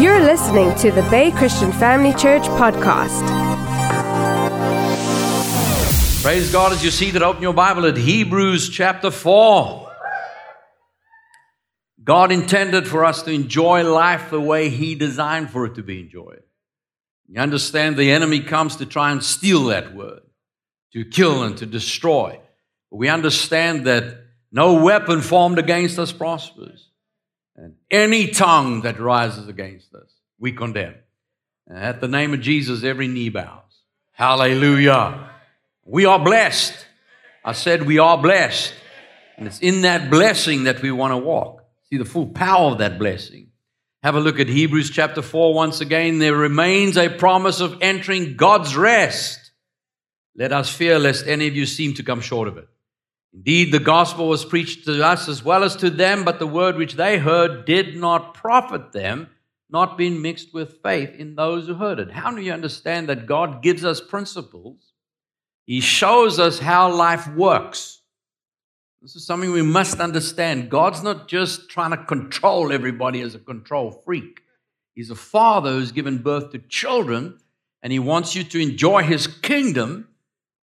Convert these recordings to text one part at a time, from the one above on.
You're listening to the Bay Christian Family Church podcast. Praise God as you see that open your Bible at Hebrews chapter 4. God intended for us to enjoy life the way He designed for it to be enjoyed. You understand the enemy comes to try and steal that word, to kill and to destroy. But we understand that no weapon formed against us prospers. And any tongue that rises against us, we condemn. And at the name of Jesus, every knee bows. Hallelujah. We are blessed. I said we are blessed. And it's in that blessing that we want to walk. See the full power of that blessing. Have a look at Hebrews chapter 4 once again. There remains a promise of entering God's rest. Let us fear lest any of you seem to come short of it. Indeed, the gospel was preached to us as well as to them, but the word which they heard did not profit them, not being mixed with faith in those who heard it. How do you understand that God gives us principles? He shows us how life works. This is something we must understand. God's not just trying to control everybody as a control freak. He's a father who's given birth to children, and he wants you to enjoy his kingdom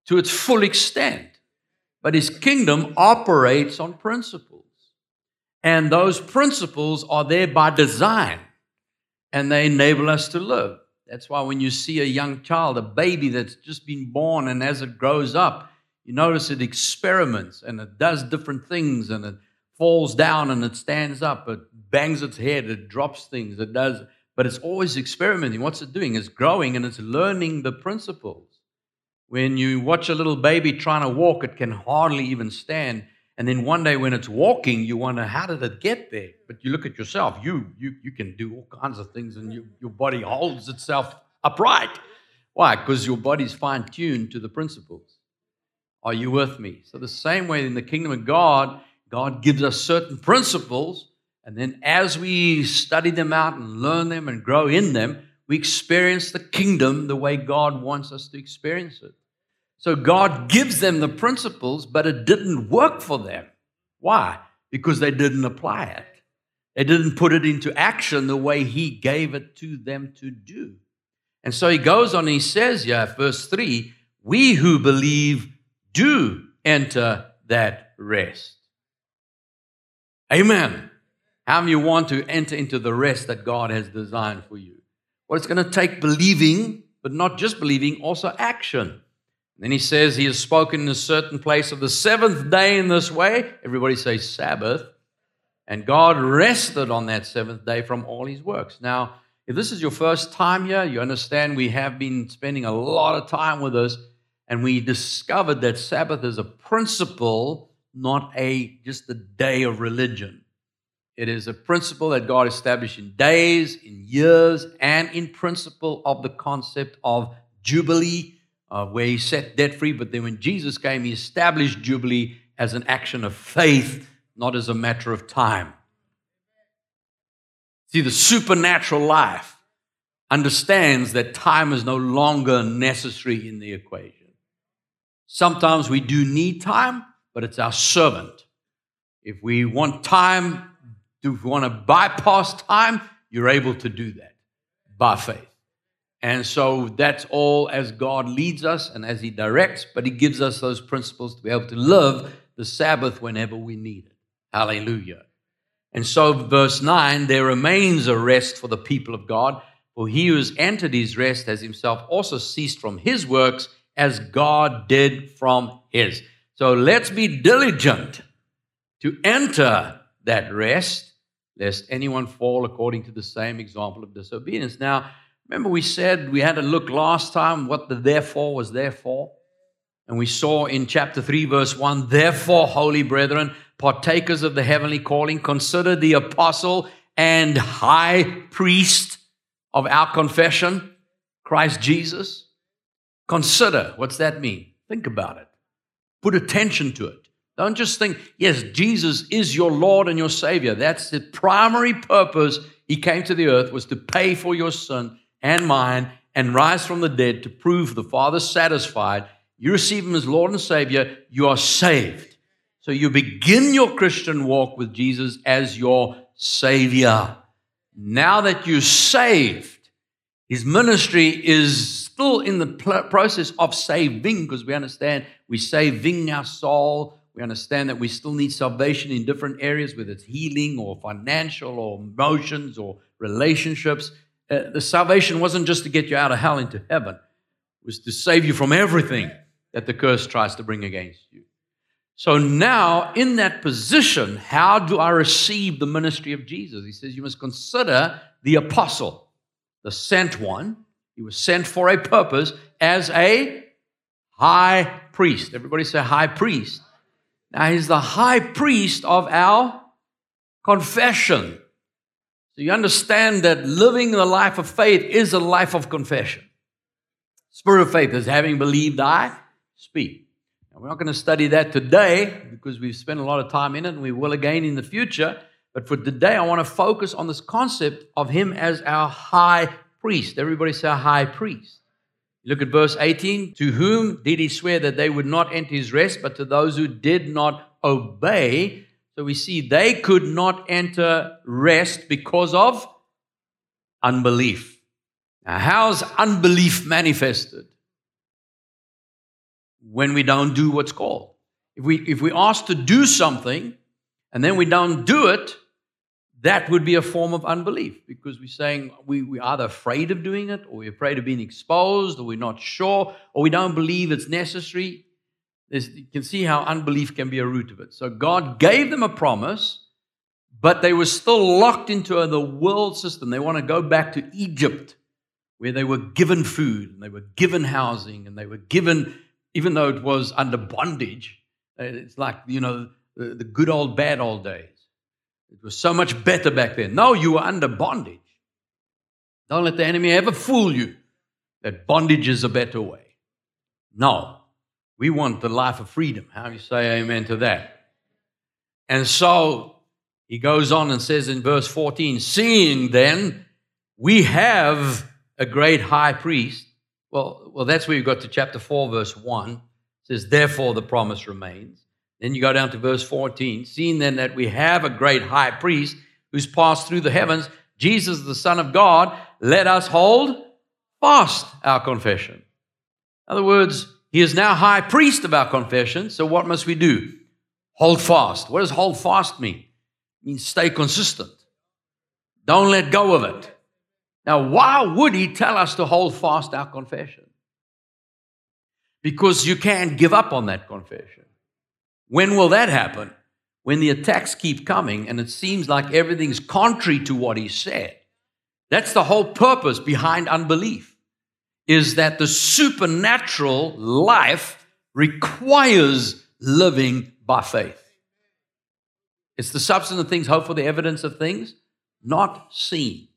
to its full extent. But his kingdom operates on principles. And those principles are there by design, and they enable us to live. That's why when you see a young child, a baby that's just been born, and as it grows up, you notice it experiments and it does different things and it falls down and it stands up, it bangs its head, it drops things, it does, but it's always experimenting. What's it doing? It's growing and it's learning the principles. When you watch a little baby trying to walk, it can hardly even stand. And then one day when it's walking, you wonder, how did it get there? But you look at yourself, you, you, you can do all kinds of things and you, your body holds itself upright. Why? Because your body's fine tuned to the principles. Are you with me? So, the same way in the kingdom of God, God gives us certain principles. And then as we study them out and learn them and grow in them, we experience the kingdom the way God wants us to experience it. So God gives them the principles, but it didn't work for them. Why? Because they didn't apply it. They didn't put it into action the way He gave it to them to do. And so He goes on He says, yeah, verse 3 we who believe do enter that rest. Amen. How many want to enter into the rest that God has designed for you? Well, it's going to take believing, but not just believing, also action. And then he says he has spoken in a certain place of the seventh day in this way. Everybody say Sabbath. And God rested on that seventh day from all his works. Now, if this is your first time here, you understand we have been spending a lot of time with us, and we discovered that Sabbath is a principle, not a just a day of religion. It is a principle that God established in days, in years, and in principle of the concept of Jubilee, uh, where He set debt free. But then when Jesus came, He established Jubilee as an action of faith, not as a matter of time. See, the supernatural life understands that time is no longer necessary in the equation. Sometimes we do need time, but it's our servant. If we want time, if you want to bypass time, you're able to do that by faith. And so that's all as God leads us and as He directs, but He gives us those principles to be able to live the Sabbath whenever we need it. Hallelujah. And so, verse 9, there remains a rest for the people of God, for he who has entered his rest has himself also ceased from his works as God did from his. So let's be diligent to enter that rest lest anyone fall according to the same example of disobedience. Now, remember we said we had a look last time what the therefore was there for? And we saw in chapter 3, verse 1 Therefore, holy brethren, partakers of the heavenly calling, consider the apostle and high priest of our confession, Christ Jesus. Consider. What's that mean? Think about it. Put attention to it. Don't just think, yes, Jesus is your Lord and your Savior. That's the primary purpose He came to the earth was to pay for your sin and mine and rise from the dead to prove the Father satisfied. You receive Him as Lord and Savior, you are saved. So you begin your Christian walk with Jesus as your Savior. Now that you're saved, his ministry is still in the process of saving because we understand we're saving our soul. We understand that we still need salvation in different areas, whether it's healing or financial or emotions or relationships. Uh, the salvation wasn't just to get you out of hell into heaven, it was to save you from everything that the curse tries to bring against you. So now, in that position, how do I receive the ministry of Jesus? He says, You must consider the apostle, the sent one. He was sent for a purpose as a high priest. Everybody say high priest. Now, he's the high priest of our confession. So you understand that living the life of faith is a life of confession. Spirit of faith is having believed, I speak. Now, we're not going to study that today because we've spent a lot of time in it and we will again in the future. But for today, I want to focus on this concept of him as our high priest. Everybody say high priest. Look at verse 18. To whom did he swear that they would not enter his rest, but to those who did not obey? So we see they could not enter rest because of unbelief. Now, how's unbelief manifested? when we don't do what's called. If we, if we ask to do something and then we don't do it, that would be a form of unbelief because we're saying we, we're either afraid of doing it or we're afraid of being exposed or we're not sure or we don't believe it's necessary. There's, you can see how unbelief can be a root of it. So God gave them a promise, but they were still locked into the world system. They want to go back to Egypt where they were given food and they were given housing and they were given even though it was under bondage, uh, it's like, you know, the, the good old, bad old days. It was so much better back then. No, you were under bondage. Don't let the enemy ever fool you that bondage is a better way. No, we want the life of freedom. How you say amen to that? And so he goes on and says in verse 14, Seeing then we have a great high priest well, well, that's where you got to chapter 4, verse 1. It says, Therefore the promise remains. Then you go down to verse 14. Seeing then that we have a great high priest who's passed through the heavens, Jesus, the Son of God, let us hold fast our confession. In other words, he is now high priest of our confession. So what must we do? Hold fast. What does hold fast mean? It means stay consistent. Don't let go of it. Now, why would he tell us to hold fast our confession? Because you can't give up on that confession. When will that happen? When the attacks keep coming and it seems like everything's contrary to what he said. That's the whole purpose behind unbelief is that the supernatural life requires living by faith. It's the substance of things, hope for the evidence of things not seen.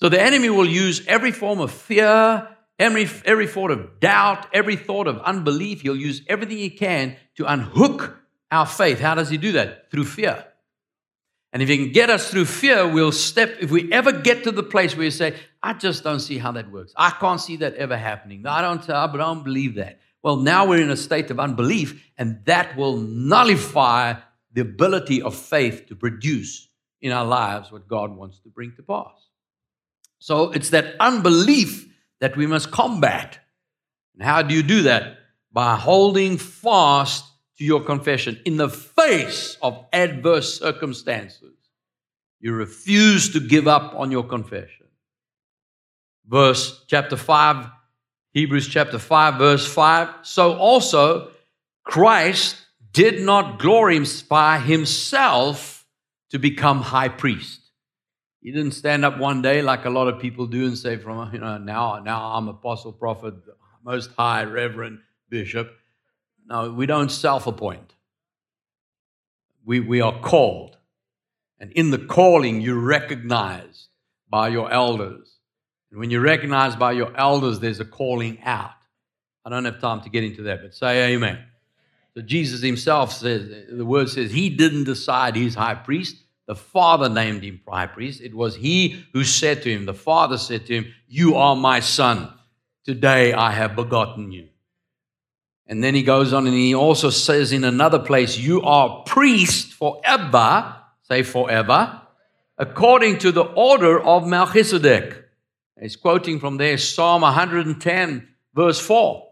So the enemy will use every form of fear, every, every thought of doubt, every thought of unbelief. He'll use everything he can to unhook our faith. How does he do that? Through fear. And if he can get us through fear, we'll step, if we ever get to the place where you say, I just don't see how that works. I can't see that ever happening. I don't, I don't believe that. Well, now we're in a state of unbelief, and that will nullify the ability of faith to produce in our lives what God wants to bring to pass. So it's that unbelief that we must combat. And how do you do that? By holding fast to your confession in the face of adverse circumstances. You refuse to give up on your confession. Verse chapter 5, Hebrews chapter 5, verse 5. So also Christ did not glorify himself to become high priest. He didn't stand up one day like a lot of people do and say, "From you know now, now I'm apostle, prophet, most high, reverend, bishop." No, we don't self-appoint. We we are called, and in the calling, you're recognized by your elders. And when you're recognized by your elders, there's a calling out. I don't have time to get into that, but say Amen. So Jesus Himself says, the Word says, He didn't decide He's high priest. The Father named him high priest. It was he who said to him, the Father said to him, You are my son. Today I have begotten you. And then he goes on and he also says in another place, You are priest forever. Say forever. according to the order of Melchizedek. He's quoting from there Psalm 110, verse 4.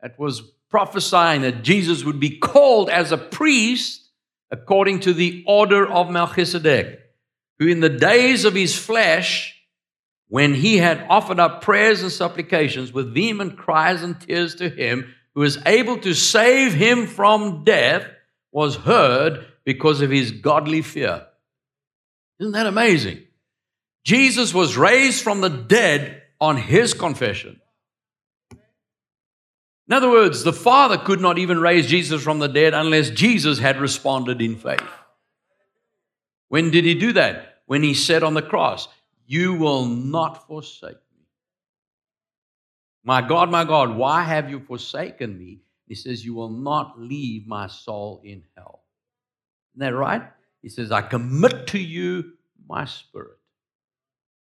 That was prophesying that Jesus would be called as a priest according to the order of Melchizedek, who in the days of his flesh, when he had offered up prayers and supplications with vehement cries and tears to him, who was able to save him from death, was heard because of his godly fear. Isn't that amazing? Jesus was raised from the dead on his confession. In other words, the Father could not even raise Jesus from the dead unless Jesus had responded in faith. When did he do that? When he said on the cross, You will not forsake me. My God, my God, why have you forsaken me? He says, You will not leave my soul in hell. Isn't that right? He says, I commit to you my spirit.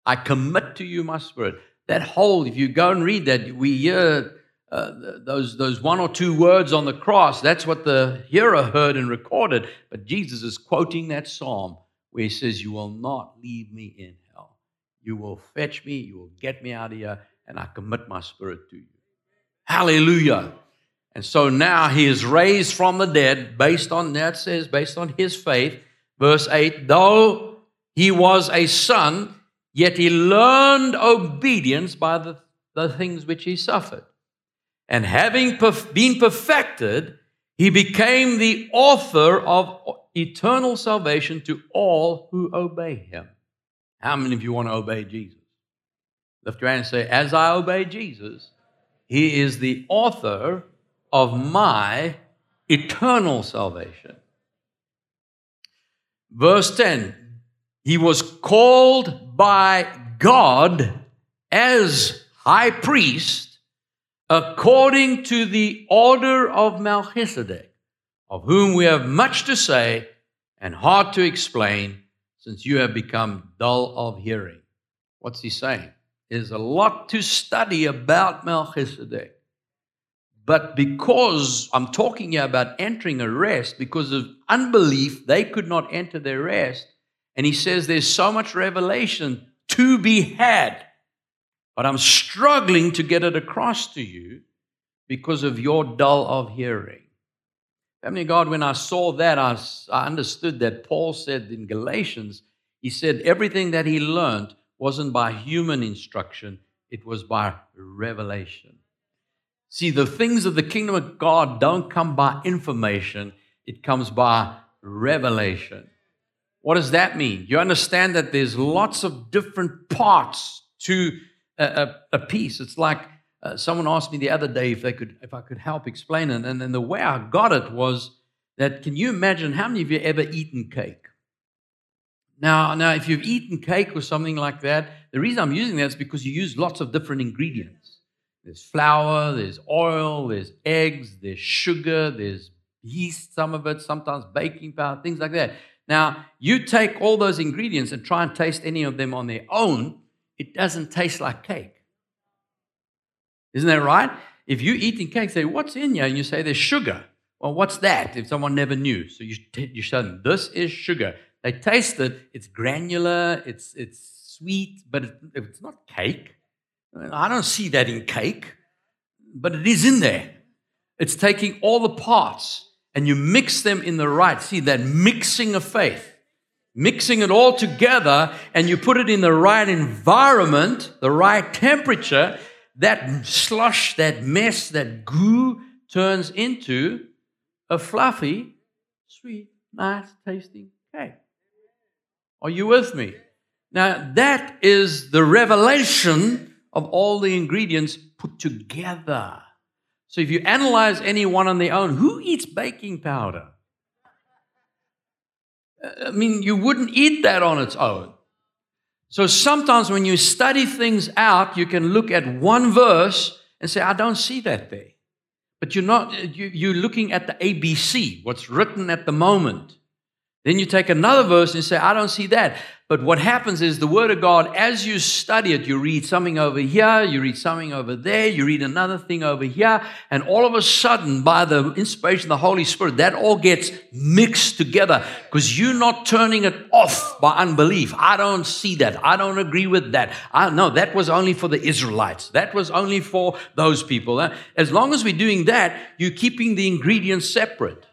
I commit to you my spirit. That whole, if you go and read that, we hear uh, those, those one or two words on the cross. That's what the hearer heard and recorded. But Jesus is quoting that psalm where he says, You will not leave me in hell. You will fetch me, you will get me out of here, and I commit my spirit to you. Hallelujah. And so now he is raised from the dead based on, that says, based on his faith. Verse 8, though he was a son, Yet he learned obedience by the, the things which he suffered. And having been perfected, he became the author of eternal salvation to all who obey him. How many of you want to obey Jesus? Lift your hand and say, As I obey Jesus, he is the author of my eternal salvation. Verse 10 he was called by God as high priest according to the order of Melchizedek, of whom we have much to say and hard to explain, since you have become dull of hearing. What's he saying? There's a lot to study about Melchizedek. But because I'm talking here about entering a rest, because of unbelief, they could not enter their rest. And he says there's so much revelation to be had, but I'm struggling to get it across to you because of your dull of hearing. Family God, when I saw that, I, I understood that Paul said in Galatians, he said everything that he learned wasn't by human instruction, it was by revelation. See, the things of the kingdom of God don't come by information, it comes by revelation. What does that mean? You understand that there's lots of different parts to a, a, piece. It's like uh, someone asked me the other day if they could, if I could help explain it, and, and the way I got it was that can you imagine how many of you ever eaten cake? Now, now, if you've eaten cake or something like that, the reason I'm using that is because you use lots of different ingredients. There's flour, there's oil, there's eggs, there's sugar, there's yeast, some of it, sometimes baking powder, things like that. Now, you take all those ingredients and try and taste any of them on their own, it doesn't taste like cake. Isn't that right? If you're eating cake, say, What's in here? And you say, There's sugar. Well, what's that if someone never knew? So you, t- you show them, This is sugar. They taste it, it's granular, it's, it's sweet, but it, it's not cake. I don't see that in cake, but it is in there. It's taking all the parts and you mix them in the right, see that mixing of faith, mixing it all together, and you put it in the right environment, the right temperature, that slush, that mess, that goo turns into a fluffy, sweet, nice tasting cake. Are you with me? Now, that is the revelation of all the ingredients put together. So if you analyze any one on their own, who eats baking powder? I mean, you wouldn't eat that on its own. So sometimes when you study things out, you can look at one verse and say, I don't see that there. But you're not, you, you're looking at the ABC, what's written at the moment. Then you take another verse and say, I don't see that. But what happens is the Word of God, as you study it, you read something over here, you read something over there, you read another thing over here, and all of a sudden, by the inspiration of the Holy Spirit, that all gets mixed together because you're not turning it off by unbelief. I don't see that. I don't agree with that. I no, that was only for the Israelites. That was only for those people. As long as we're doing that, you're keeping the ingredients separate.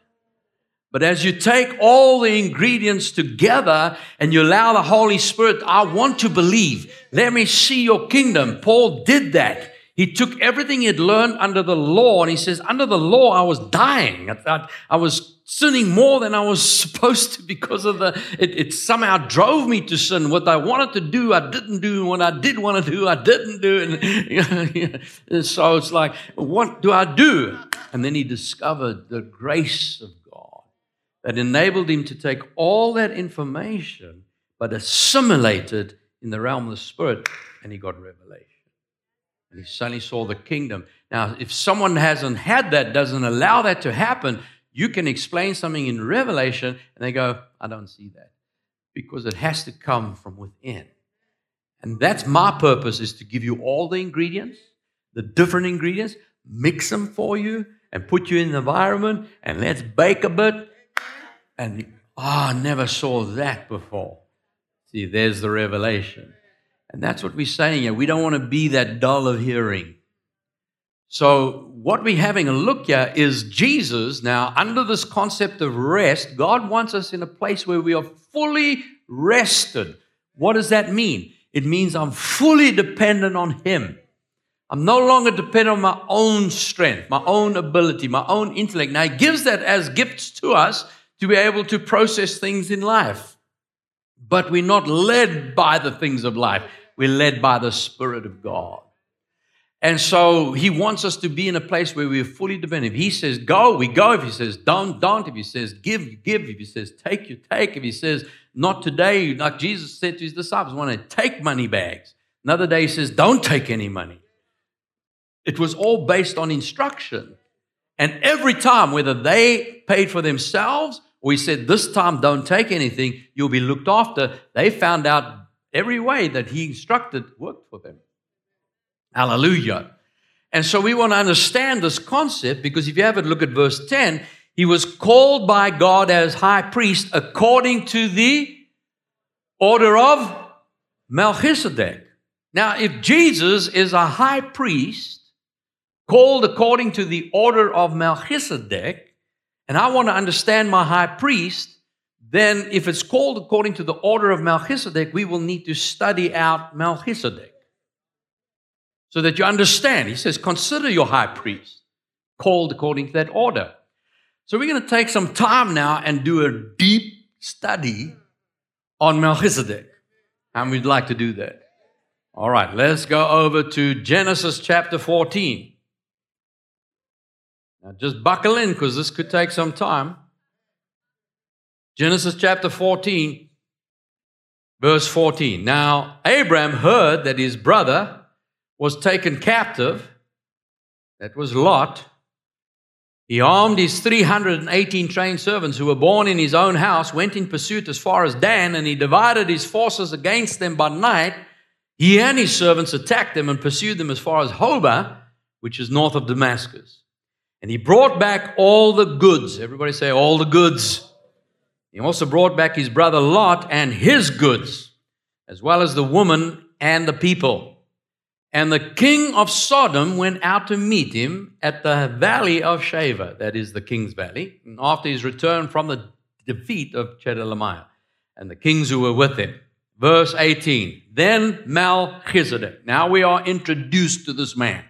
But as you take all the ingredients together and you allow the Holy Spirit, I want to believe. Let me see your kingdom. Paul did that. He took everything he had learned under the law and he says, Under the law, I was dying. I, I, I was sinning more than I was supposed to because of the, it, it, somehow drove me to sin. What I wanted to do, I didn't do. What I did want to do, I didn't do. And, and so it's like, what do I do? And then he discovered the grace of that enabled him to take all that information but assimilate it in the realm of the spirit and he got revelation. And he suddenly saw the kingdom. Now if someone hasn't had that doesn't allow that to happen you can explain something in revelation and they go i don't see that because it has to come from within. And that's my purpose is to give you all the ingredients the different ingredients mix them for you and put you in an environment and let's bake a bit and oh, I never saw that before. See, there's the revelation. And that's what we're saying here. We don't want to be that dull of hearing. So, what we're having a look at is Jesus now, under this concept of rest, God wants us in a place where we are fully rested. What does that mean? It means I'm fully dependent on Him. I'm no longer dependent on my own strength, my own ability, my own intellect. Now, He gives that as gifts to us to be able to process things in life. But we're not led by the things of life, we're led by the Spirit of God. And so he wants us to be in a place where we're fully dependent. If he says go, we go. If he says don't, don't. If he says give, you give. If he says take, you take. If he says not today, like Jesus said to his disciples, want to take money bags. Another day he says don't take any money. It was all based on instruction. And every time, whether they paid for themselves we said, This time don't take anything, you'll be looked after. They found out every way that he instructed worked for them. Hallelujah. And so we want to understand this concept because if you have look at verse 10, he was called by God as high priest according to the order of Melchizedek. Now, if Jesus is a high priest called according to the order of Melchizedek, and I want to understand my high priest, then if it's called according to the order of Melchizedek, we will need to study out Melchizedek so that you understand. He says, Consider your high priest called according to that order. So we're going to take some time now and do a deep study on Melchizedek. And we'd like to do that. All right, let's go over to Genesis chapter 14. Now just buckle in because this could take some time. Genesis chapter 14, verse 14. Now, Abraham heard that his brother was taken captive. That was Lot. He armed his 318 trained servants who were born in his own house, went in pursuit as far as Dan, and he divided his forces against them by night. He and his servants attacked them and pursued them as far as Hobah, which is north of Damascus. And he brought back all the goods. Everybody say, all the goods. He also brought back his brother Lot and his goods, as well as the woman and the people. And the king of Sodom went out to meet him at the valley of Shaveh, that is the king's valley, after his return from the defeat of Chedorlaomer and the kings who were with him. Verse 18 Then Melchizedek. Now we are introduced to this man.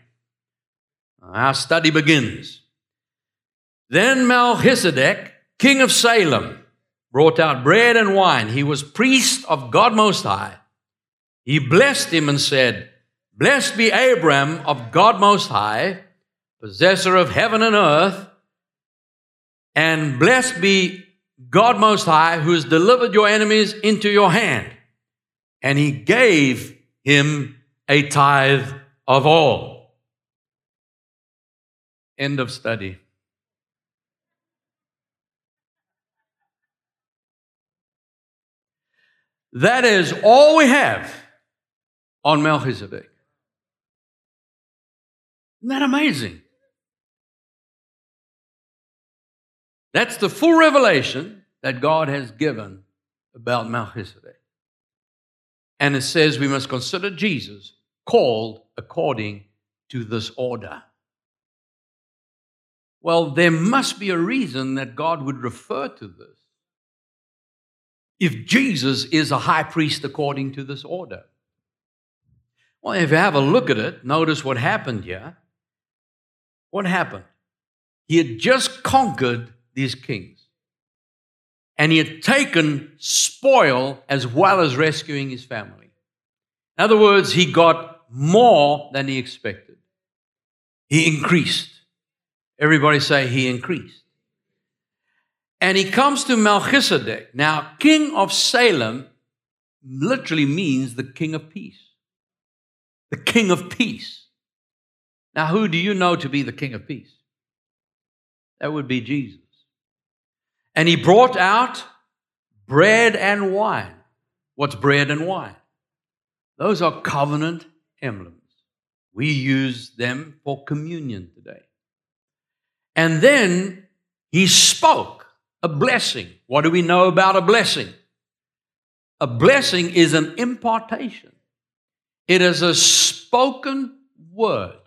Our study begins. Then Melchizedek, king of Salem, brought out bread and wine. He was priest of God Most High. He blessed him and said, Blessed be Abram of God Most High, possessor of heaven and earth, and blessed be God Most High, who has delivered your enemies into your hand. And he gave him a tithe of all. End of study. That is all we have on Melchizedek. Isn't that amazing? That's the full revelation that God has given about Melchizedek. And it says we must consider Jesus called according to this order. Well, there must be a reason that God would refer to this. If Jesus is a high priest according to this order. Well, if you have a look at it, notice what happened here. What happened? He had just conquered these kings. And he had taken spoil as well as rescuing his family. In other words, he got more than he expected. He increased. Everybody say he increased. And he comes to Melchizedek. Now, king of Salem literally means the king of peace. The king of peace. Now, who do you know to be the king of peace? That would be Jesus. And he brought out bread and wine. What's bread and wine? Those are covenant emblems. We use them for communion today. And then he spoke a blessing. What do we know about a blessing? A blessing is an impartation, it is a spoken word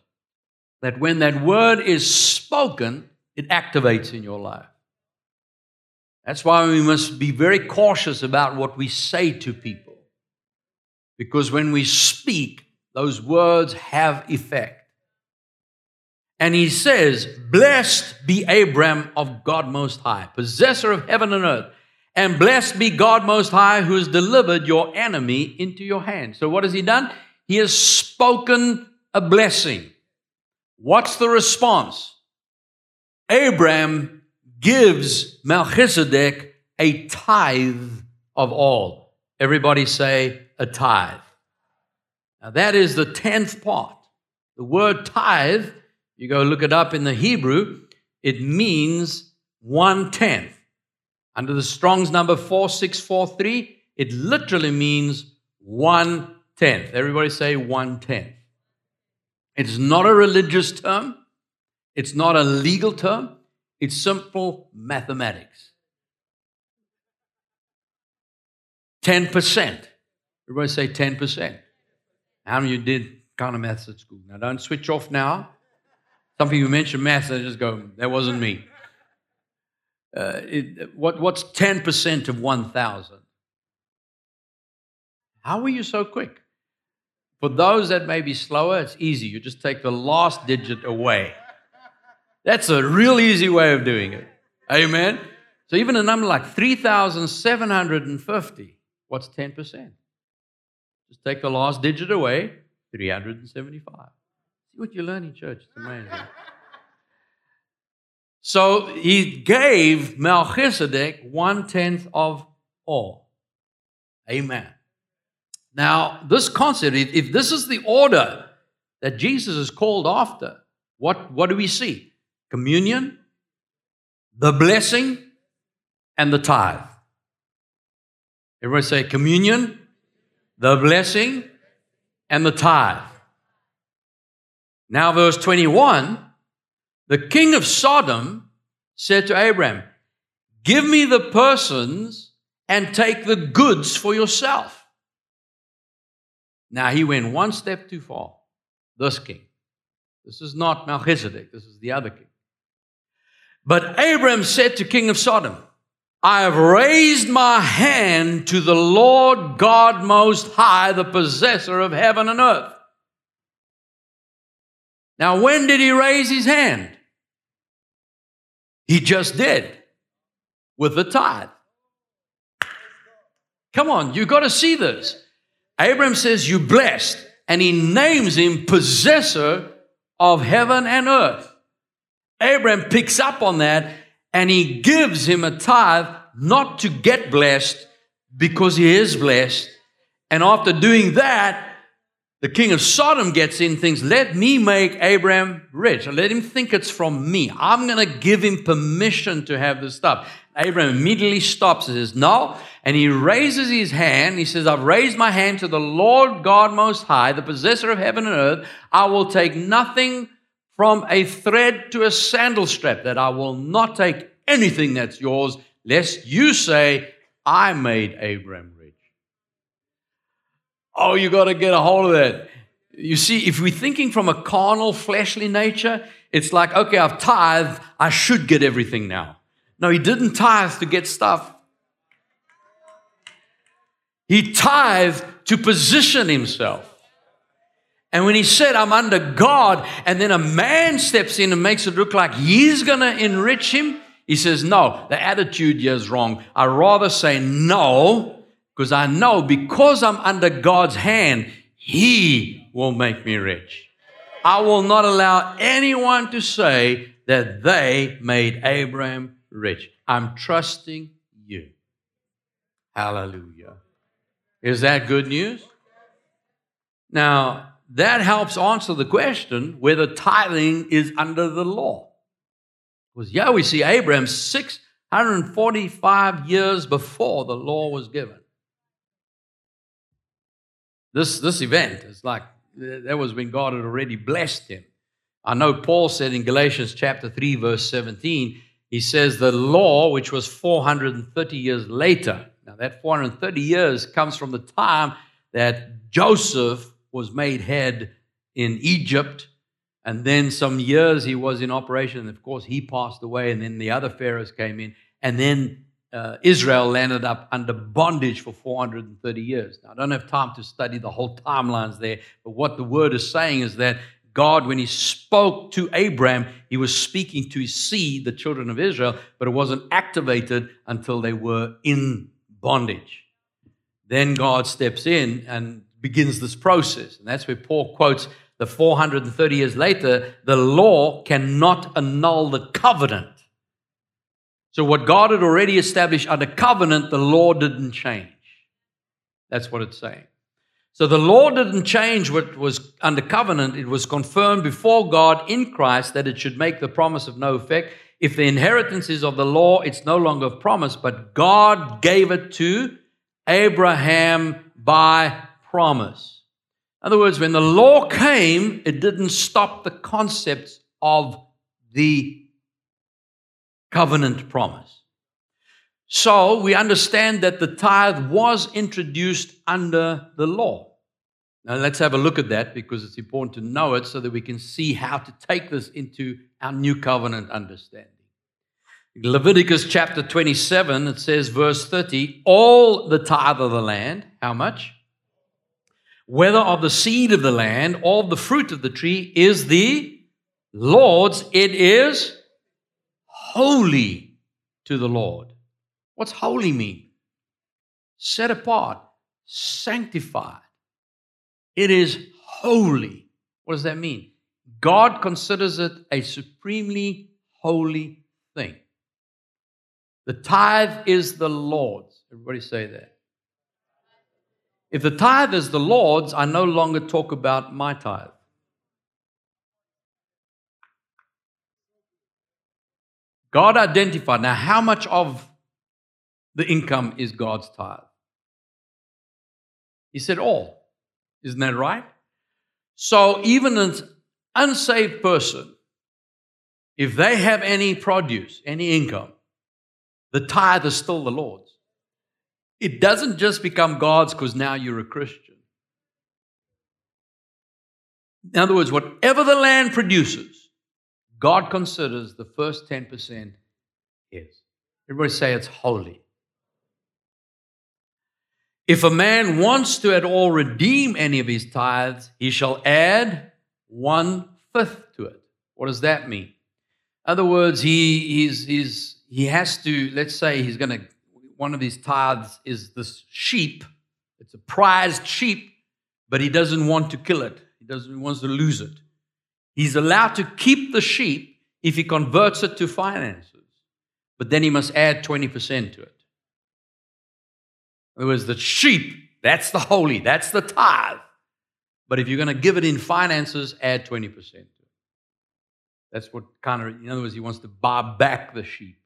that when that word is spoken, it activates in your life. That's why we must be very cautious about what we say to people. Because when we speak, those words have effect. And he says, Blessed be Abram of God Most High, possessor of heaven and earth. And blessed be God Most High, who has delivered your enemy into your hand. So, what has he done? He has spoken a blessing. What's the response? Abram gives Melchizedek a tithe of all. Everybody say a tithe. Now, that is the tenth part. The word tithe, you go look it up in the Hebrew, it means one tenth. Under the Strong's number 4643, it literally means one tenth. Everybody say one tenth. It's not a religious term, it's not a legal term, it's simple mathematics. 10%. Everybody say 10%. How many of you did kind of maths at school? Now, don't switch off now. Some people mention maths, and just go, that wasn't me. Uh, it, what, what's 10% of 1,000? How are you so quick? For those that may be slower, it's easy. You just take the last digit away. That's a real easy way of doing it. Amen. So even a number like 3,750, what's 10%? Just take the last digit away, 375. See what you learn in church. It's amazing. So he gave Melchizedek one tenth of all. Amen. Now, this concept, if this is the order that Jesus is called after, what, what do we see? communion, the blessing, and the tithe. Everybody say communion, the blessing, and the tithe. Now, verse 21 the king of Sodom said to Abraham, Give me the persons and take the goods for yourself. Now, he went one step too far, this king. This is not Melchizedek, this is the other king. But Abram said to King of Sodom, I have raised my hand to the Lord God Most High, the possessor of heaven and earth. Now, when did he raise his hand? He just did with the tithe. Come on, you got to see this. Abram says, You blessed, and he names him possessor of heaven and earth. Abraham picks up on that and he gives him a tithe not to get blessed because he is blessed. And after doing that, the king of Sodom gets in things, let me make Abraham rich. Let him think it's from me. I'm going to give him permission to have this stuff. Abraham immediately stops and says, No. And he raises his hand. He says, I've raised my hand to the Lord God Most High, the possessor of heaven and earth. I will take nothing from a thread to a sandal strap, that I will not take anything that's yours, lest you say, I made Abraham. Oh, you got to get a hold of that. You see, if we're thinking from a carnal, fleshly nature, it's like, okay, I've tithed, I should get everything now. No, he didn't tithe to get stuff. He tithed to position himself. And when he said, I'm under God, and then a man steps in and makes it look like he's going to enrich him, he says, No, the attitude here is wrong. I rather say no, because I know because I'm under God's hand, He will make me rich. I will not allow anyone to say that they made Abraham rich. I'm trusting you. Hallelujah. Is that good news? Now, that helps answer the question whether tithing is under the law. Because, yeah, we see Abraham 645 years before the law was given. This, this event is like, that was when God had already blessed him. I know Paul said in Galatians chapter 3, verse 17, he says the law, which was 430 years later, now that 430 years comes from the time that Joseph was made head in Egypt, and then some years he was in operation, and of course he passed away, and then the other pharaohs came in, and then uh, Israel landed up under bondage for 430 years. Now, I don't have time to study the whole timelines there, but what the word is saying is that God, when He spoke to Abraham, He was speaking to His seed, the children of Israel, but it wasn't activated until they were in bondage. Then God steps in and begins this process. And that's where Paul quotes the 430 years later the law cannot annul the covenant so, what God had already established under covenant, the law didn't change. That's what it's saying. So, the law didn't change what was under covenant. It was confirmed before God in Christ that it should make the promise of no effect. If the inheritance is of the law, it's no longer of promise, but God gave it to Abraham by promise. In other words, when the law came, it didn't stop the concepts of the covenant promise. So we understand that the tithe was introduced under the law. Now let's have a look at that because it's important to know it so that we can see how to take this into our new covenant understanding. Leviticus chapter 27, it says, verse 30, all the tithe of the land, how much? Whether of the seed of the land or the fruit of the tree is the Lord's, it is holy to the Lord. What's holy mean? Set apart, sanctified. It is holy. What does that mean? God considers it a supremely holy thing. The tithe is the Lord's. Everybody say that. If the tithe is the Lord's, I no longer talk about my tithe. God identified. Now, how much of the income is God's tithe? He said all. Isn't that right? So, even an unsaved person, if they have any produce, any income, the tithe is still the Lord's. It doesn't just become God's because now you're a Christian. In other words, whatever the land produces, God considers the first 10% is. Everybody say it's holy. If a man wants to at all redeem any of his tithes, he shall add one fifth to it. What does that mean? In other words, he, he's, he's, he has to, let's say he's going to, one of his tithes is this sheep. It's a prized sheep, but he doesn't want to kill it. He doesn't he wants to lose it. He's allowed to keep the sheep if he converts it to finances, but then he must add 20% to it. In other words, the sheep, that's the holy, that's the tithe. But if you're going to give it in finances, add 20% to it. That's what kind of, in other words, he wants to buy back the sheep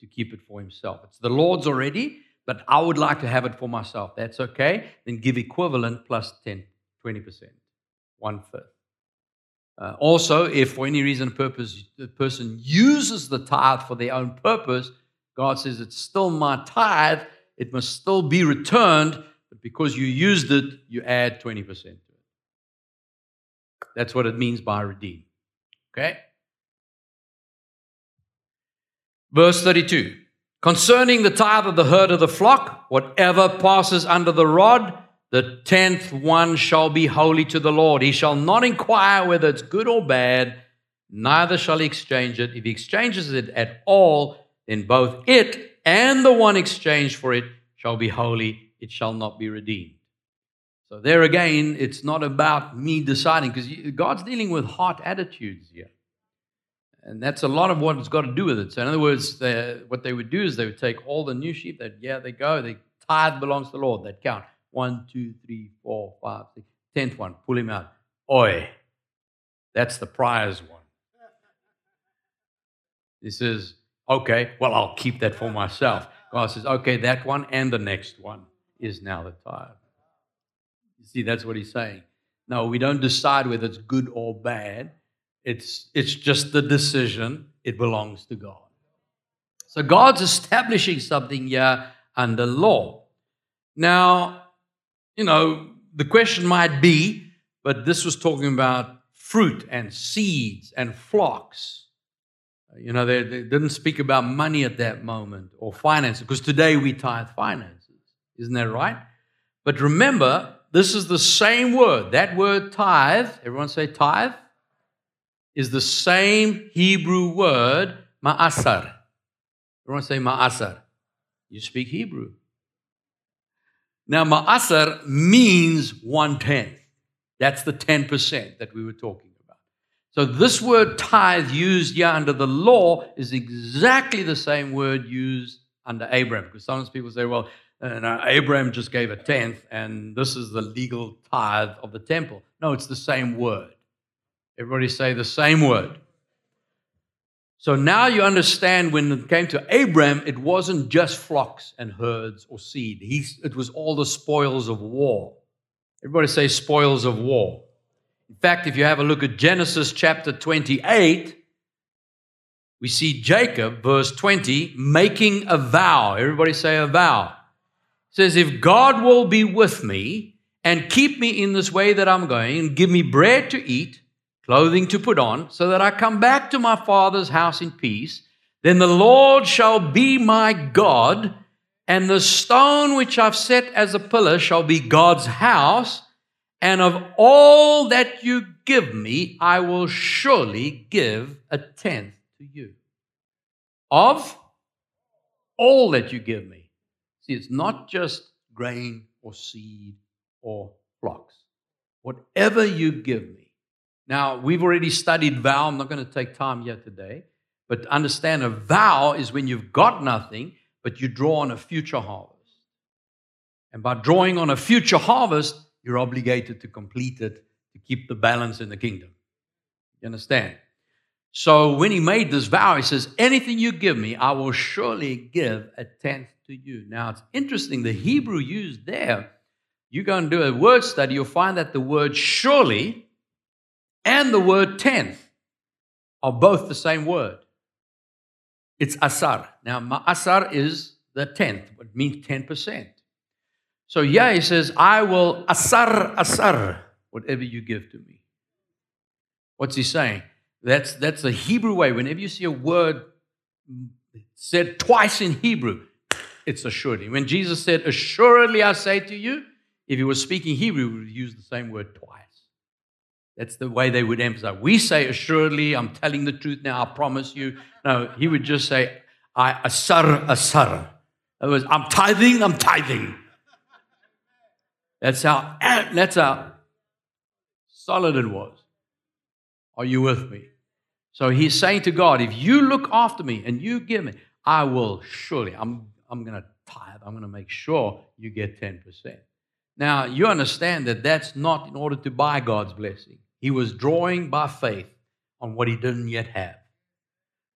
to keep it for himself. It's the Lord's already, but I would like to have it for myself. That's okay. Then give equivalent plus 10, 20%, one fifth. Uh, also, if for any reason purpose the person uses the tithe for their own purpose, God says it's still my tithe. It must still be returned, but because you used it, you add 20% to it. That's what it means by redeem. Okay? Verse 32 Concerning the tithe of the herd of the flock, whatever passes under the rod, the tenth one shall be holy to the Lord. He shall not inquire whether it's good or bad, neither shall he exchange it. If he exchanges it at all, then both it and the one exchanged for it shall be holy, it shall not be redeemed. So, there again, it's not about me deciding, because God's dealing with heart attitudes here. And that's a lot of what it's got to do with it. So, in other words, what they would do is they would take all the new sheep, that yeah, they go, the tithe belongs to the Lord, they'd count one, two, three, four, five, six, tenth one, pull him out. Oi, that's the prize one. He says, okay, well, I'll keep that for myself. God says, okay, that one and the next one is now the tithe. You see, that's what he's saying. No, we don't decide whether it's good or bad. It's, it's just the decision. It belongs to God. So God's establishing something here under law. Now, you know, the question might be, but this was talking about fruit and seeds and flocks. You know, they, they didn't speak about money at that moment or finances, because today we tithe finances. Isn't that right? But remember, this is the same word. That word tithe, everyone say tithe, is the same Hebrew word ma'asar. Everyone say ma'asar. You speak Hebrew. Now, ma'asar means one tenth. That's the 10% that we were talking about. So, this word tithe used here under the law is exactly the same word used under Abraham. Because sometimes people say, well, uh, Abraham just gave a tenth, and this is the legal tithe of the temple. No, it's the same word. Everybody say the same word. So now you understand when it came to Abraham, it wasn't just flocks and herds or seed. He, it was all the spoils of war. Everybody say spoils of war. In fact, if you have a look at Genesis chapter 28, we see Jacob, verse 20, making a vow. Everybody say a vow. It says, If God will be with me and keep me in this way that I'm going and give me bread to eat, clothing to put on, so that I come back to my father's house in peace. Then the Lord shall be my God, and the stone which I've set as a pillar shall be God's house. And of all that you give me, I will surely give a tenth to you. Of all that you give me. See, it's not just grain or seed or flocks. Whatever you give me, now, we've already studied vow. I'm not going to take time yet today. But understand a vow is when you've got nothing, but you draw on a future harvest. And by drawing on a future harvest, you're obligated to complete it to keep the balance in the kingdom. You understand? So when he made this vow, he says, Anything you give me, I will surely give a tenth to you. Now it's interesting, the Hebrew used there, you go and do a word study, you'll find that the word surely and the word tenth are both the same word. It's asar. Now, asar is the tenth, it means 10%. So, yeah, he says, I will asar, asar, whatever you give to me. What's he saying? That's, that's the Hebrew way. Whenever you see a word said twice in Hebrew, it's assuredly. When Jesus said, Assuredly I say to you, if he was speaking Hebrew, he would use the same word twice. That's the way they would emphasize. We say, assuredly, I'm telling the truth now, I promise you. No, he would just say, I asar, asar. In other words, I'm tithing, I'm tithing. That's how, that's how solid it was. Are you with me? So he's saying to God, if you look after me and you give me, I will surely, I'm, I'm going to tithe. I'm going to make sure you get 10%. Now, you understand that that's not in order to buy God's blessing. He was drawing by faith on what he didn't yet have.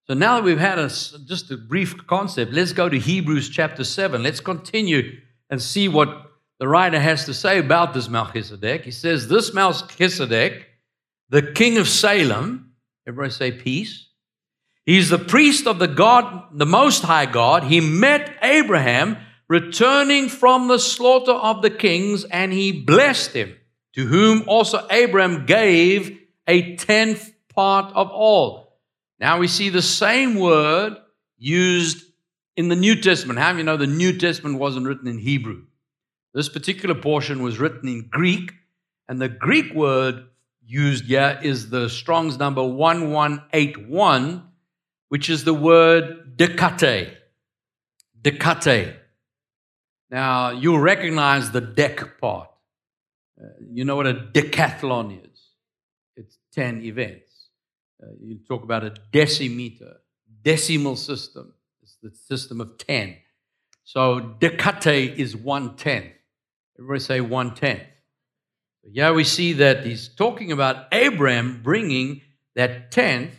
So now that we've had a, just a brief concept, let's go to Hebrews chapter 7. Let's continue and see what the writer has to say about this Melchizedek. He says, This Melchizedek, the king of Salem, everybody say peace. He's the priest of the God, the Most High God. He met Abraham returning from the slaughter of the kings, and he blessed him, to whom also Abram gave a tenth part of all. Now we see the same word used in the New Testament. How do you know the New Testament wasn't written in Hebrew? This particular portion was written in Greek, and the Greek word used here is the Strong's number 1181, which is the word decate. Decate. Now, you'll recognize the dec part. Uh, you know what a decathlon is it's 10 events. Uh, you talk about a decimeter, decimal system. It's the system of 10. So decate is one tenth. Everybody say one tenth. Yeah, we see that he's talking about Abraham bringing that tenth.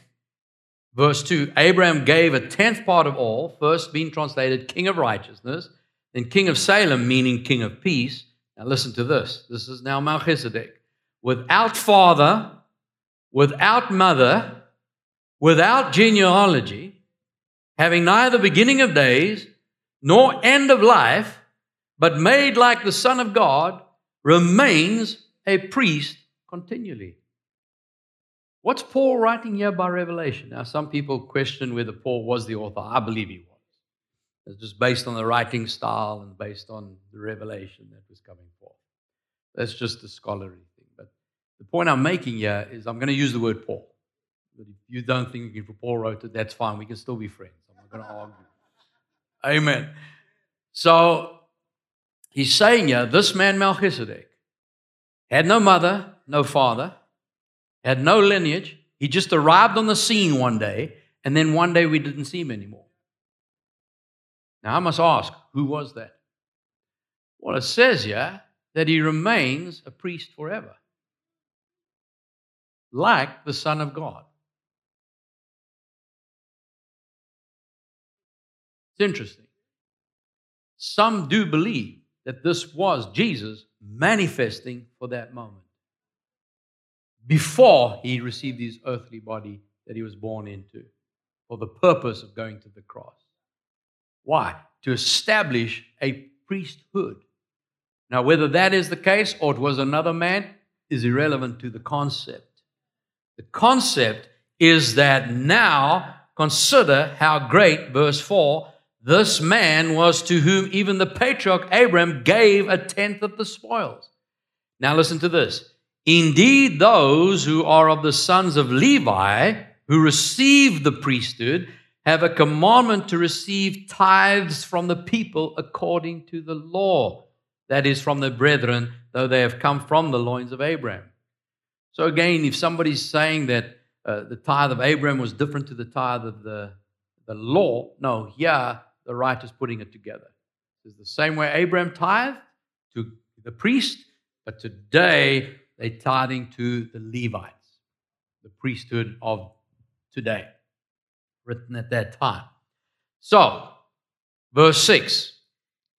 Verse 2 Abraham gave a tenth part of all, first being translated king of righteousness, then king of Salem, meaning king of peace. Now listen to this. This is now Melchizedek. Without father, without mother, without genealogy, having neither beginning of days nor end of life, but made like the Son of God, remains a priest continually. What's Paul writing here by revelation? Now, some people question whether Paul was the author. I believe he was. It's just based on the writing style and based on the revelation that was coming. That's just a scholarly thing. But the point I'm making here is I'm going to use the word Paul. But if you don't think for Paul wrote it, that's fine. We can still be friends. I'm not going to argue. Amen. So he's saying here, this man Melchizedek had no mother, no father, had no lineage. He just arrived on the scene one day, and then one day we didn't see him anymore. Now I must ask, who was that? Well, it says here that he remains a priest forever, like the Son of God. It's interesting. Some do believe that this was Jesus manifesting for that moment before he received his earthly body that he was born into for the purpose of going to the cross. Why? To establish a priesthood. Now, whether that is the case or it was another man is irrelevant to the concept. The concept is that now consider how great, verse 4, this man was to whom even the patriarch Abraham gave a tenth of the spoils. Now, listen to this. Indeed, those who are of the sons of Levi, who receive the priesthood, have a commandment to receive tithes from the people according to the law, that is, from the brethren, though they have come from the loins of Abraham. So, again, if somebody's saying that uh, the tithe of Abraham was different to the tithe of the, the law, no, here the writer's putting it together. It's the same way Abraham tithed to the priest, but today they're tithing to the Levites, the priesthood of today written at that time. So, verse 6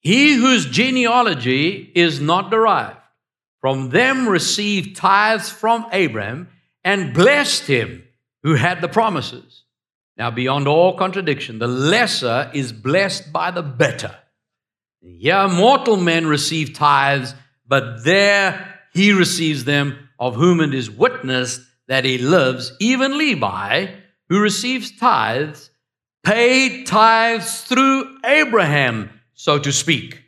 He whose genealogy is not derived from them received tithes from Abraham and blessed him who had the promises. Now, beyond all contradiction, the lesser is blessed by the better. Here, mortal men receive tithes, but there he receives them, of whom it is witnessed that he lives, even Levi, who receives tithes paid tithes through Abraham, so to speak.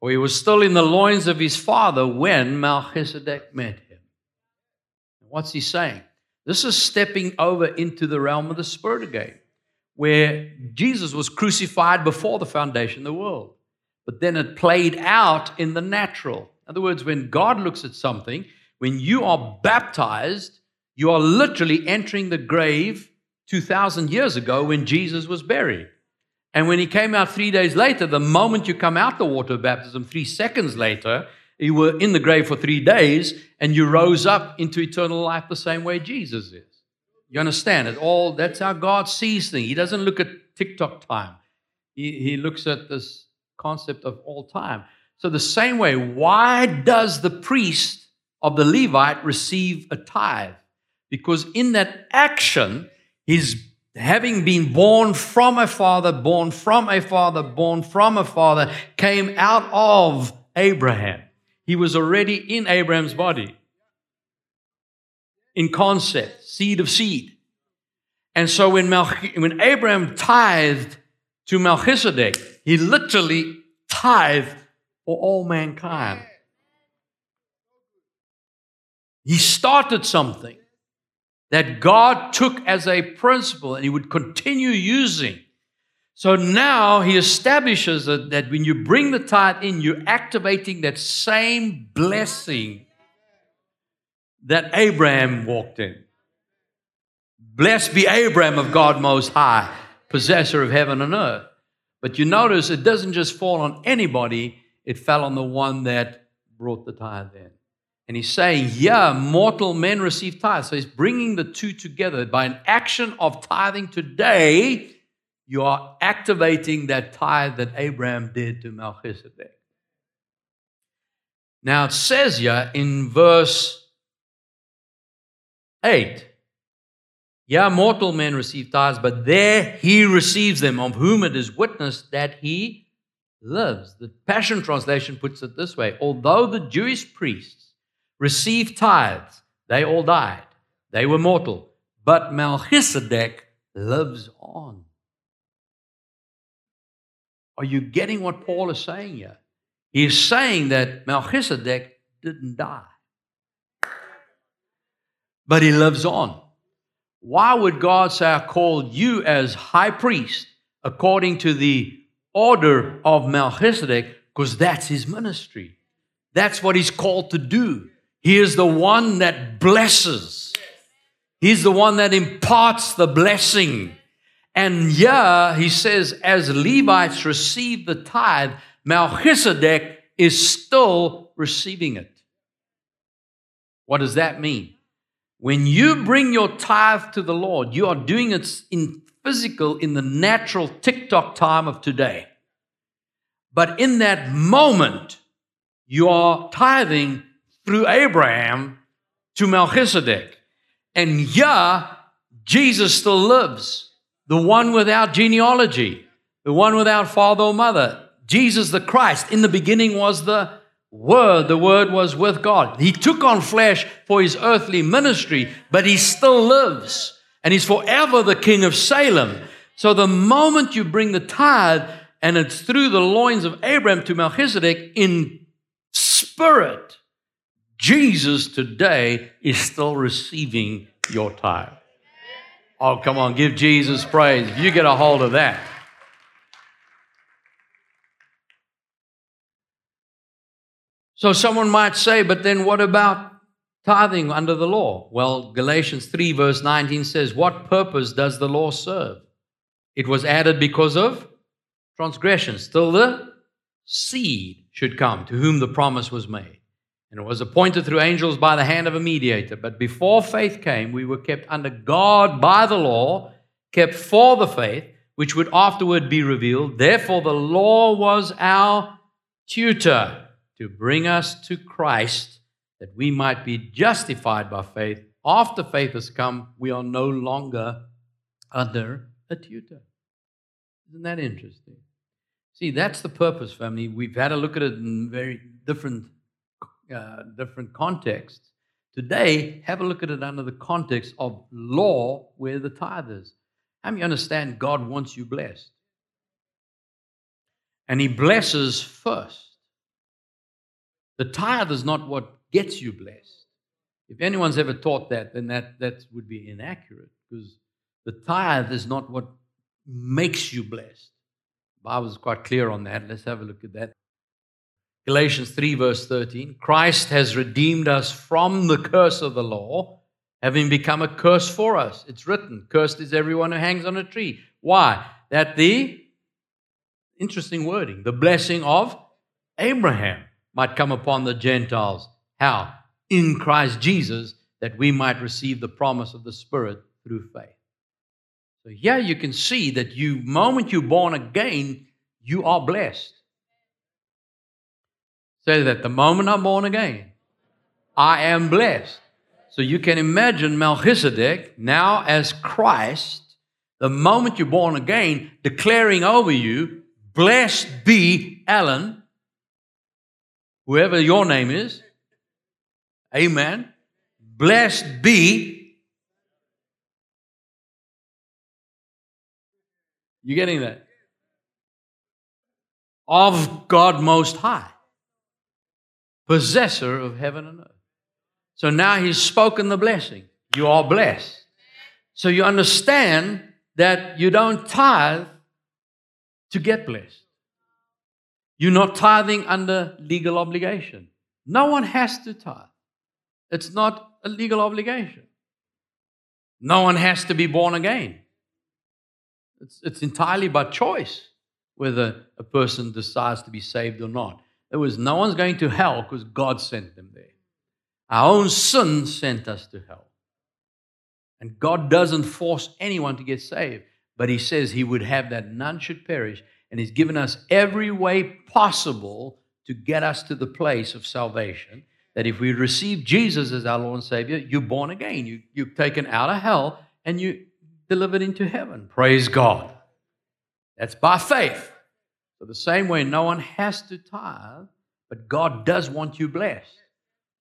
For he was still in the loins of his father when Melchizedek met him. What's he saying? This is stepping over into the realm of the Spirit again, where Jesus was crucified before the foundation of the world. But then it played out in the natural. In other words, when God looks at something, when you are baptized, you are literally entering the grave 2,000 years ago when Jesus was buried. And when he came out three days later, the moment you come out the water of baptism, three seconds later, you were in the grave for three days and you rose up into eternal life the same way Jesus is. You understand it? All that's how God sees things. He doesn't look at tick-tock time. He, he looks at this concept of all time. So the same way, why does the priest of the Levite receive a tithe? Because in that action, he's having been born from a father, born from a father, born from a father, came out of Abraham. He was already in Abraham's body in concept, seed of seed. And so when, when Abraham tithed to Melchizedek, he literally tithed for all mankind. He started something that God took as a principle and he would continue using. So now he establishes that, that when you bring the tithe in, you're activating that same blessing that Abraham walked in. Blessed be Abraham of God Most High, possessor of heaven and earth. But you notice it doesn't just fall on anybody, it fell on the one that brought the tithe in. And he's saying, yeah, mortal men receive tithes. So he's bringing the two together. By an action of tithing today, you are activating that tithe that Abraham did to Melchizedek. Now it says here in verse 8 yeah, mortal men receive tithes, but there he receives them, of whom it is witnessed that he lives. The Passion Translation puts it this way Although the Jewish priests received tithes, they all died. They were mortal. But Melchizedek lives on. Are you getting what Paul is saying here? He's saying that Melchizedek didn't die, but he lives on. Why would God say, I called you as high priest according to the order of Melchizedek? Because that's his ministry. That's what he's called to do. He is the one that blesses, he's the one that imparts the blessing. And yeah, he says, as Levites receive the tithe, Melchizedek is still receiving it. What does that mean? When you bring your tithe to the Lord, you are doing it in physical, in the natural tick-tock time of today. But in that moment, you are tithing through Abraham to Melchizedek. And yeah, Jesus still lives, the one without genealogy, the one without father or mother. Jesus the Christ. In the beginning was the Word, the Word was with God. He took on flesh for his earthly ministry, but he still lives and he's forever the King of Salem. So the moment you bring the tithe and it's through the loins of Abraham to Melchizedek in spirit, Jesus today is still receiving your tithe. Oh, come on, give Jesus praise. If you get a hold of that. So someone might say, but then what about tithing under the law? Well, Galatians 3, verse 19 says, What purpose does the law serve? It was added because of transgression. Still, the seed should come to whom the promise was made. And it was appointed through angels by the hand of a mediator. But before faith came, we were kept under God by the law, kept for the faith, which would afterward be revealed. Therefore, the law was our tutor to bring us to Christ that we might be justified by faith. After faith has come, we are no longer under a tutor. Isn't that interesting? See, that's the purpose, family. We've had a look at it in very different, uh, different contexts. Today, have a look at it under the context of law, where the tithe is. How many understand God wants you blessed? And He blesses first. The tithe is not what gets you blessed. If anyone's ever taught that, then that, that would be inaccurate because the tithe is not what makes you blessed. The Bible is quite clear on that. Let's have a look at that. Galatians 3, verse 13 Christ has redeemed us from the curse of the law, having become a curse for us. It's written, Cursed is everyone who hangs on a tree. Why? That the, interesting wording, the blessing of Abraham might come upon the Gentiles. How? In Christ Jesus, that we might receive the promise of the Spirit through faith. So here you can see that you, moment you're born again, you are blessed. Say that the moment I'm born again, I am blessed. So you can imagine Melchizedek now as Christ, the moment you're born again, declaring over you, Blessed be Allan, whoever your name is. Amen. Blessed be. You getting that? Of God Most High possessor of heaven and earth. So now he's spoken the blessing. You are blessed. So you understand that you don't tithe to get blessed. You're not tithing under legal obligation. No one has to tithe. It's not a legal obligation. No one has to be born again. It's, it's entirely by choice whether a person decides to be saved or not. There was no one's going to hell because God sent them there. Our own sin sent us to hell. And God doesn't force anyone to get saved, but He says He would have that none should perish. And He's given us every way possible to get us to the place of salvation. That if we receive Jesus as our Lord and Savior, you're born again. You, you're taken out of hell and you're delivered into heaven. Praise God. That's by faith. So, the same way, no one has to tithe, but God does want you blessed.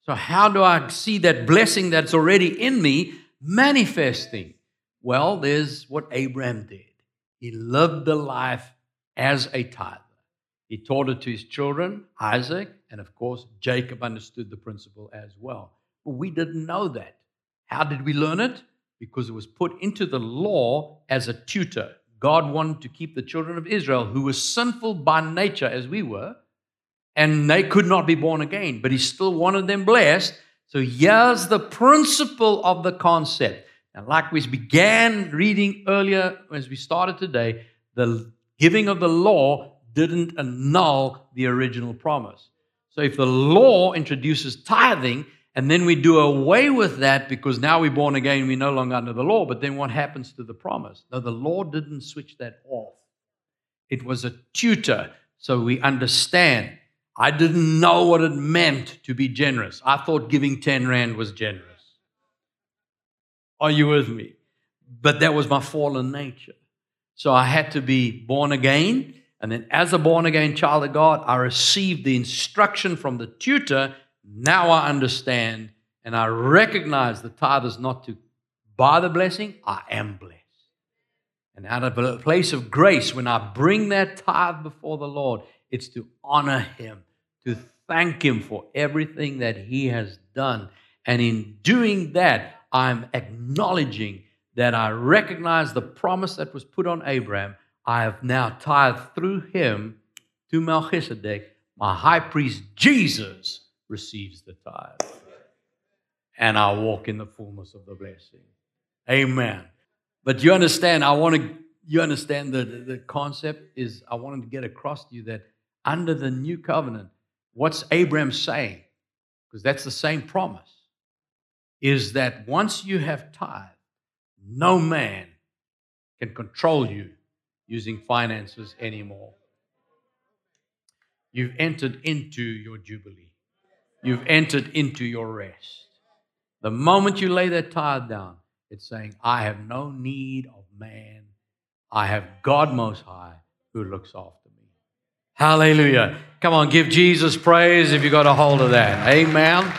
So, how do I see that blessing that's already in me manifesting? Well, there's what Abraham did. He lived the life as a tither. He taught it to his children, Isaac, and of course, Jacob understood the principle as well. But we didn't know that. How did we learn it? Because it was put into the law as a tutor. God wanted to keep the children of Israel, who were sinful by nature as we were, and they could not be born again, but He still wanted them blessed. So here's the principle of the concept. And like we began reading earlier as we started today, the giving of the law didn't annul the original promise. So if the law introduces tithing, and then we do away with that because now we're born again, we're no longer under the law. But then what happens to the promise? No, the law didn't switch that off. It was a tutor, so we understand. I didn't know what it meant to be generous. I thought giving 10 Rand was generous. Are you with me? But that was my fallen nature. So I had to be born again. And then, as a born again child of God, I received the instruction from the tutor now I understand and I recognize the tithe is not to buy the blessing, I am blessed. And out of a place of grace, when I bring that tithe before the Lord, it's to honor Him, to thank Him for everything that He has done. And in doing that, I'm acknowledging that I recognize the promise that was put on Abraham. I have now tithed through him to Melchizedek, my high priest Jesus, receives the tithe. And I walk in the fullness of the blessing. Amen. But you understand, I want to, you understand the, the concept is I wanted to get across to you that under the new covenant, what's Abraham saying? Because that's the same promise. Is that once you have tithe, no man can control you using finances anymore. You've entered into your jubilee you've entered into your rest. The moment you lay that tithe down, it's saying, I have no need of man. I have God Most High who looks after me. Hallelujah. Come on, give Jesus praise if you got a hold of that. Amen.